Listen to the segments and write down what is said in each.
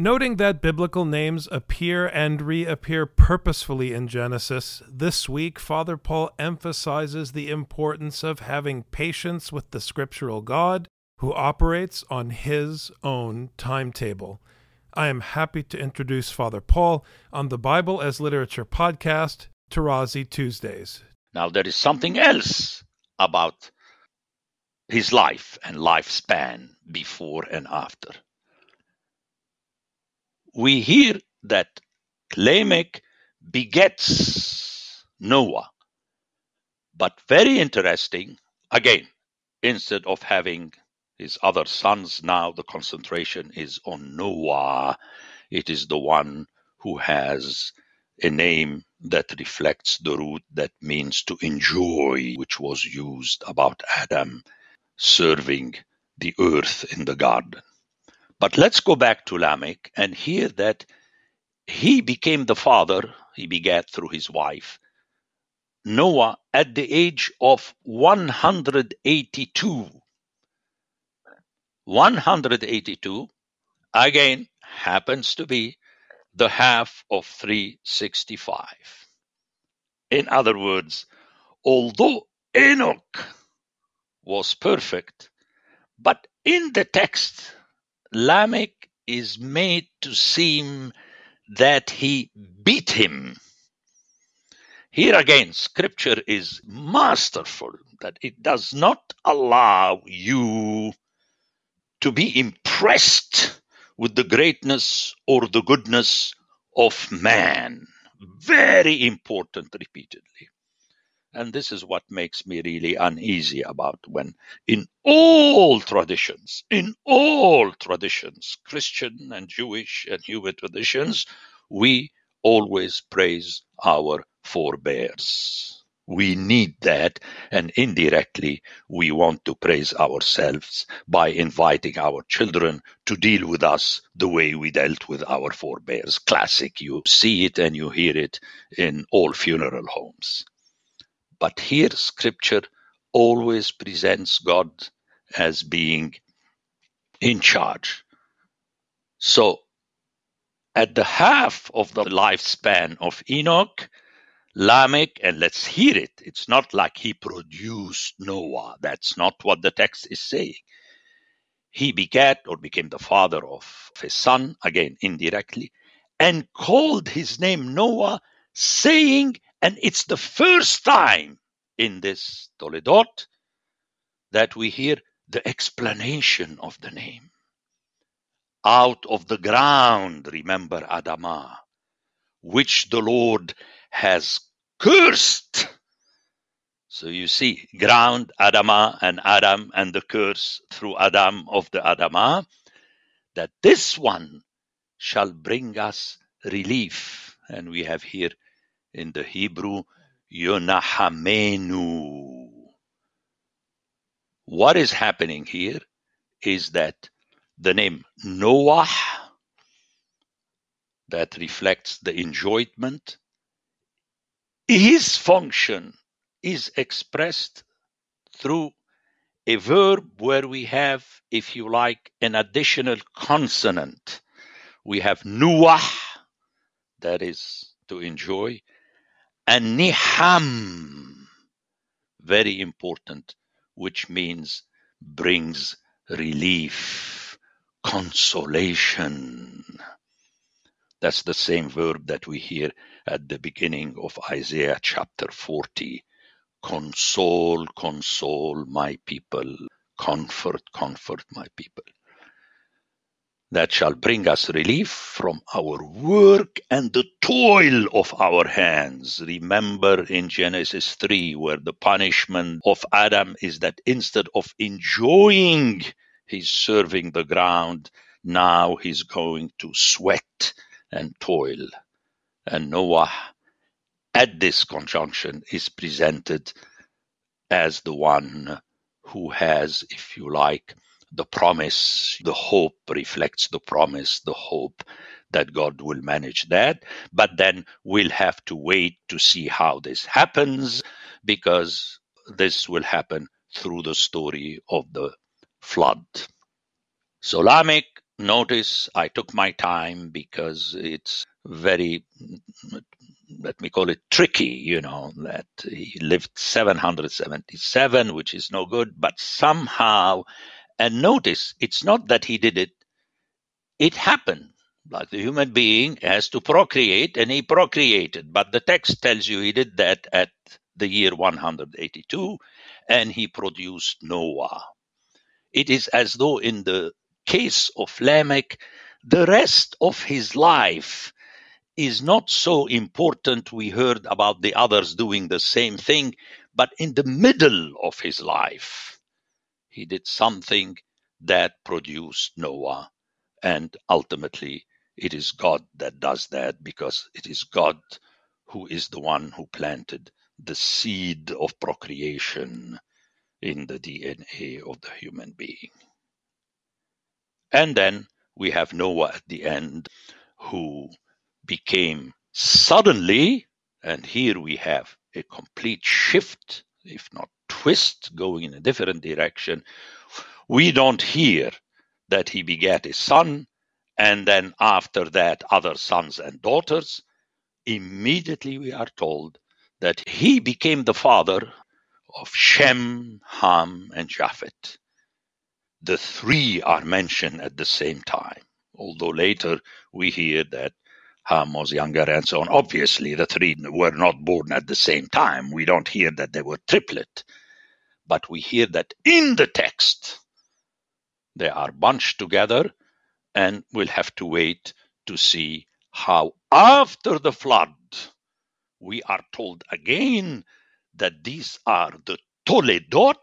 Noting that biblical names appear and reappear purposefully in Genesis, this week Father Paul emphasizes the importance of having patience with the scriptural God who operates on his own timetable. I am happy to introduce Father Paul on the Bible as Literature podcast, Tarazi Tuesdays. Now, there is something else about his life and lifespan before and after we hear that Lamech begets Noah. But very interesting, again, instead of having his other sons, now the concentration is on Noah. It is the one who has a name that reflects the root that means to enjoy, which was used about Adam serving the earth in the garden. But let's go back to Lamech and hear that he became the father, he begat through his wife, Noah at the age of 182. 182 again happens to be the half of 365. In other words, although Enoch was perfect, but in the text Lamech is made to seem that he beat him. Here again, scripture is masterful that it does not allow you to be impressed with the greatness or the goodness of man. Very important repeatedly. And this is what makes me really uneasy about when, in all traditions, in all traditions, Christian and Jewish and Hebrew traditions, we always praise our forebears. We need that, and indirectly, we want to praise ourselves by inviting our children to deal with us the way we dealt with our forebears. Classic. You see it and you hear it in all funeral homes. But here, scripture always presents God as being in charge. So, at the half of the lifespan of Enoch, Lamech, and let's hear it, it's not like he produced Noah. That's not what the text is saying. He begat or became the father of his son, again indirectly, and called his name Noah, saying, and it's the first time in this Toledot that we hear the explanation of the name. Out of the ground, remember Adamah, which the Lord has cursed. So you see, ground, Adamah, and Adam, and the curse through Adam of the Adamah, that this one shall bring us relief. And we have here in the Hebrew, Yonahamenu. What is happening here is that the name Noah, that reflects the enjoyment, his function is expressed through a verb where we have, if you like, an additional consonant. We have nuah, that is to enjoy, and niham, very important, which means brings relief, consolation. That's the same verb that we hear at the beginning of Isaiah chapter 40. Console, console my people. Comfort, comfort my people that shall bring us relief from our work and the toil of our hands. Remember in Genesis 3, where the punishment of Adam is that instead of enjoying his serving the ground, now he's going to sweat and toil. And Noah, at this conjunction, is presented as the one who has, if you like, the promise, the hope reflects the promise, the hope that God will manage that. But then we'll have to wait to see how this happens because this will happen through the story of the flood. So Lamech, notice I took my time because it's very let me call it tricky, you know, that he lived 777, which is no good, but somehow, and notice, it's not that he did it, it happened. Like the human being has to procreate, and he procreated, but the text tells you he did that at the year 182, and he produced Noah. It is as though in the case of Lamech, the rest of his life is not so important. We heard about the others doing the same thing, but in the middle of his life, he did something that produced Noah. And ultimately, it is God that does that because it is God who is the one who planted the seed of procreation in the DNA of the human being. And then we have Noah at the end who became suddenly, and here we have a complete shift, if not twist, going in a different direction. We don't hear that he begat a son, and then after that, other sons and daughters. Immediately we are told that he became the father of Shem, Ham, and Japheth. The three are mentioned at the same time, although later we hear that Ham was younger and so on. Obviously, the three were not born at the same time. We don't hear that they were triplet, but we hear that in the text they are bunched together, and we'll have to wait to see how after the flood we are told again that these are the Toledot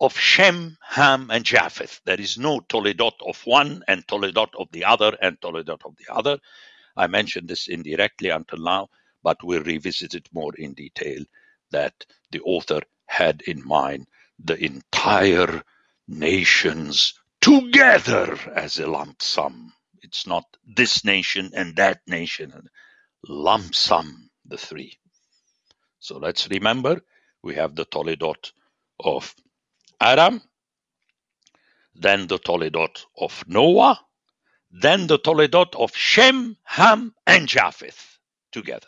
of Shem, Ham, and Japheth. There is no Toledot of one and Toledot of the other and Toledot of the other. I mentioned this indirectly until now, but we'll revisit it more in detail that the author had in mind the entire nations together as a lump sum. It's not this nation and that nation, lump sum, the three. So let's remember we have the Toledot of Adam, then the Toledot of Noah, then the Toledot of Shem, Ham, and Japheth together.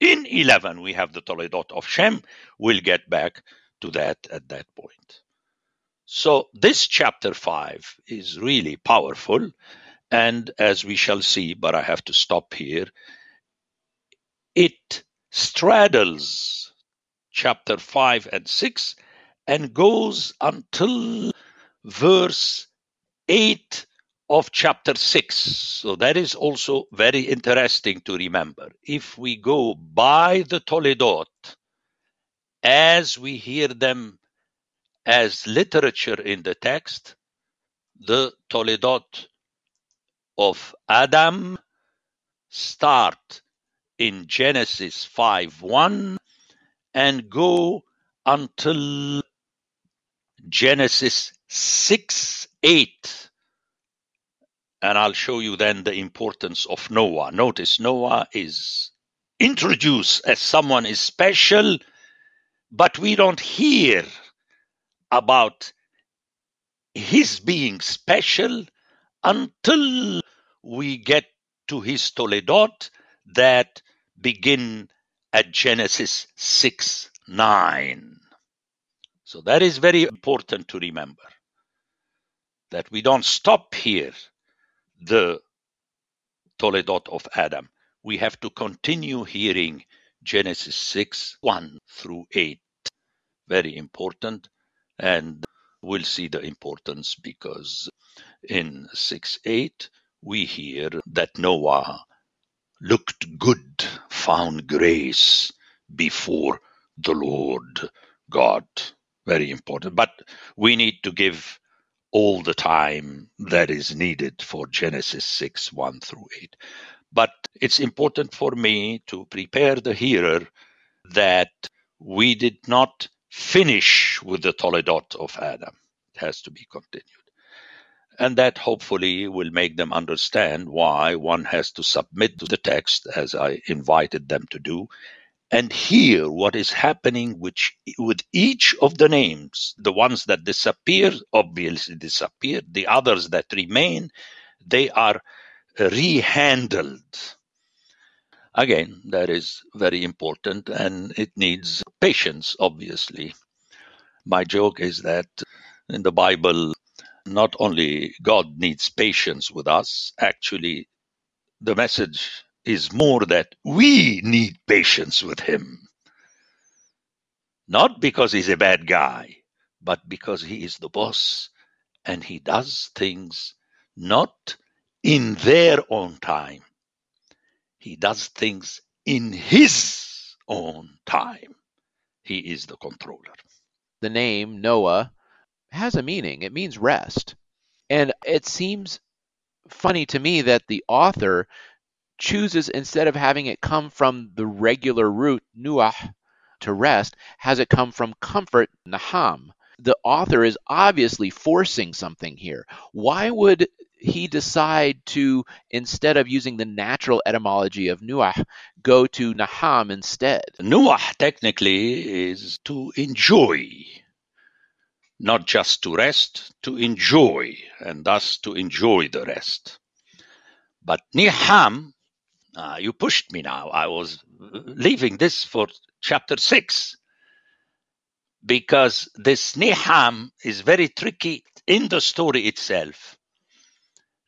In 11, we have the Toledot of Shem. We'll get back to that at that point. So, this chapter 5 is really powerful. And as we shall see, but I have to stop here, it straddles chapter 5 and 6 and goes until verse 8 of chapter 6. So that is also very interesting to remember. If we go by the Toledot as we hear them as literature in the text, the Toledot of Adam start in Genesis 5 1 and go until Genesis 6 8 and I'll show you then the importance of Noah. Notice Noah is introduced as someone is special, but we don't hear about his being special until we get to his Toledot that begin at Genesis 6 9. So that is very important to remember that we don't stop here the Toledot of Adam. We have to continue hearing Genesis 6 1 through 8. Very important. And we'll see the importance because in 6 8 we hear that Noah looked good, found grace before the Lord God. Very important. But we need to give all the time that is needed for Genesis 6 1 through 8. But it's important for me to prepare the hearer that we did not finish with the Toledot of Adam. It has to be continued. And that hopefully will make them understand why one has to submit to the text as I invited them to do and hear what is happening which, with each of the names. The ones that disappear obviously disappear, the others that remain, they are rehandled. Again, that is very important and it needs patience, obviously. My joke is that in the Bible, not only God needs patience with us, actually, the message is more that we need patience with Him. Not because He's a bad guy, but because He is the boss and He does things not in their own time. He does things in His own time. He is the controller. The name Noah has a meaning. It means rest. And it seems funny to me that the author chooses, instead of having it come from the regular root, nuah, to rest, has it come from comfort, naham. The author is obviously forcing something here. Why would he decide to, instead of using the natural etymology of nuah, go to naham instead? Nuah technically is to enjoy, not just to rest, to enjoy, and thus to enjoy the rest. But niham, uh, you pushed me now. I was leaving this for chapter 6 because this niham is very tricky in the story itself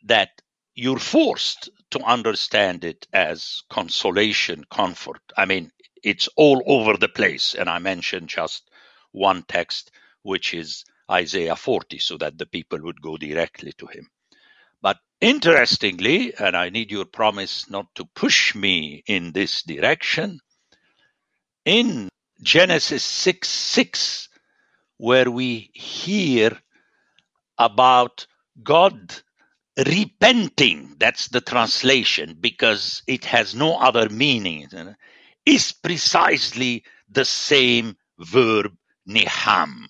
that you're forced to understand it as consolation, comfort. I mean, it's all over the place. And I mentioned just one text, which is Isaiah 40, so that the people would go directly to him. Interestingly, and I need your promise not to push me in this direction, in Genesis 6 6, where we hear about God repenting, that's the translation, because it has no other meaning, is precisely the same verb niham.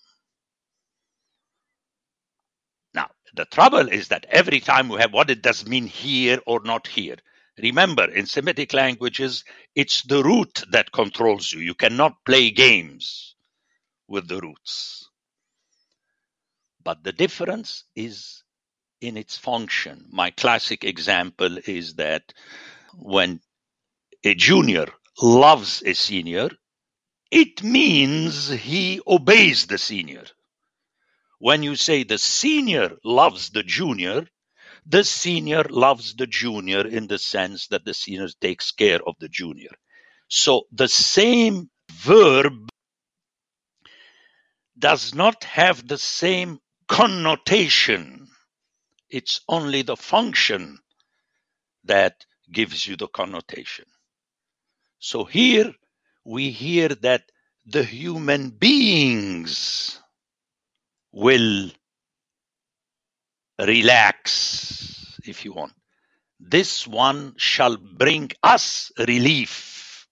Now, the trouble is that every time we have what it does mean here or not here. Remember, in Semitic languages, it's the root that controls you. You cannot play games with the roots. But the difference is in its function. My classic example is that when a junior loves a senior, it means he obeys the senior. When you say the senior loves the junior, the senior loves the junior in the sense that the senior takes care of the junior. So the same verb does not have the same connotation it's only the function that gives you the connotation. So here we hear that the human beings will relax, if you want. This one shall bring us relief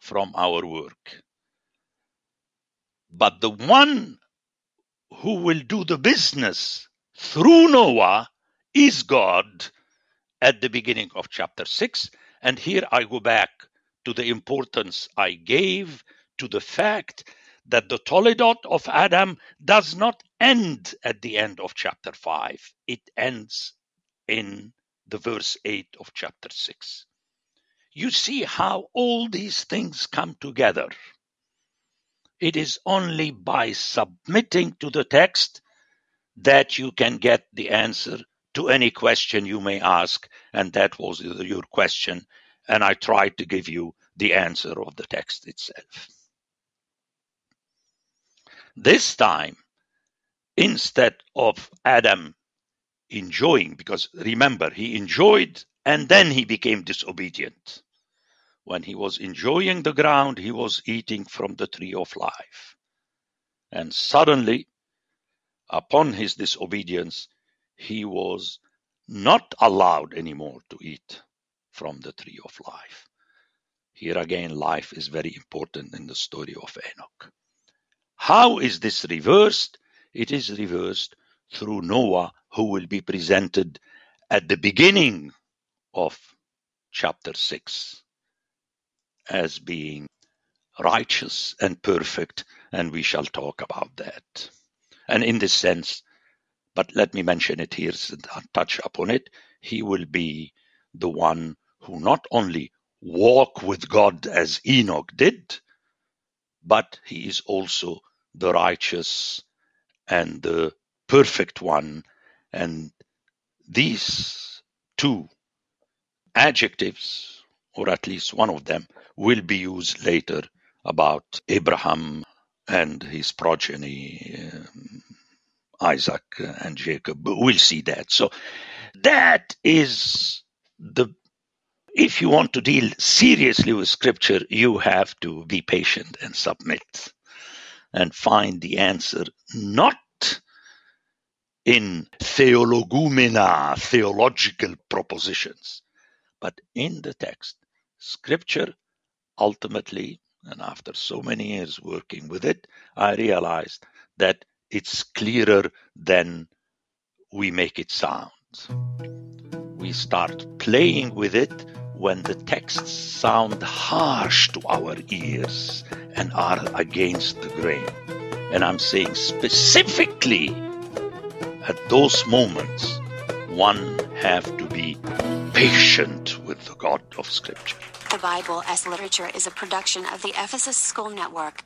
from our work. But the one who will do the business through Noah is God at the beginning of chapter 6. And here I go back to the importance I gave to the fact that the Toledot of Adam does not end at the end of chapter 5, it ends in the verse 8 of chapter 6. You see how all these things come together. It is only by submitting to the text that you can get the answer to any question you may ask. And that was your question. And I tried to give you the answer of the text itself. This time, instead of Adam enjoying, because remember, he enjoyed and then he became disobedient. When he was enjoying the ground, he was eating from the tree of life. And suddenly upon his disobedience, he was not allowed anymore to eat from the tree of life. Here again, life is very important in the story of Enoch. How is this reversed? It is reversed through Noah, who will be presented at the beginning of chapter 6 as being righteous and perfect, and we shall talk about that. And in this sense, but let me mention it here and uh, touch upon it, he will be the one who not only walk with God as Enoch did, but he is also the righteous and the perfect one. And these two adjectives, or at least one of them, will be used later about Abraham and his progeny, um, Isaac and Jacob. We'll see that. So that is the if you want to deal seriously with scripture, you have to be patient and submit and find the answer not in theologoumena, theological propositions, but in the text. Scripture ultimately, and after so many years working with it, I realized that it's clearer than we make it sound. We start playing with it when the texts sound harsh to our ears and are against the grain. And I'm saying specifically at those moments, one have to be patient with the God of Scripture. The Bible as Literature is a production of the Ephesus School Network.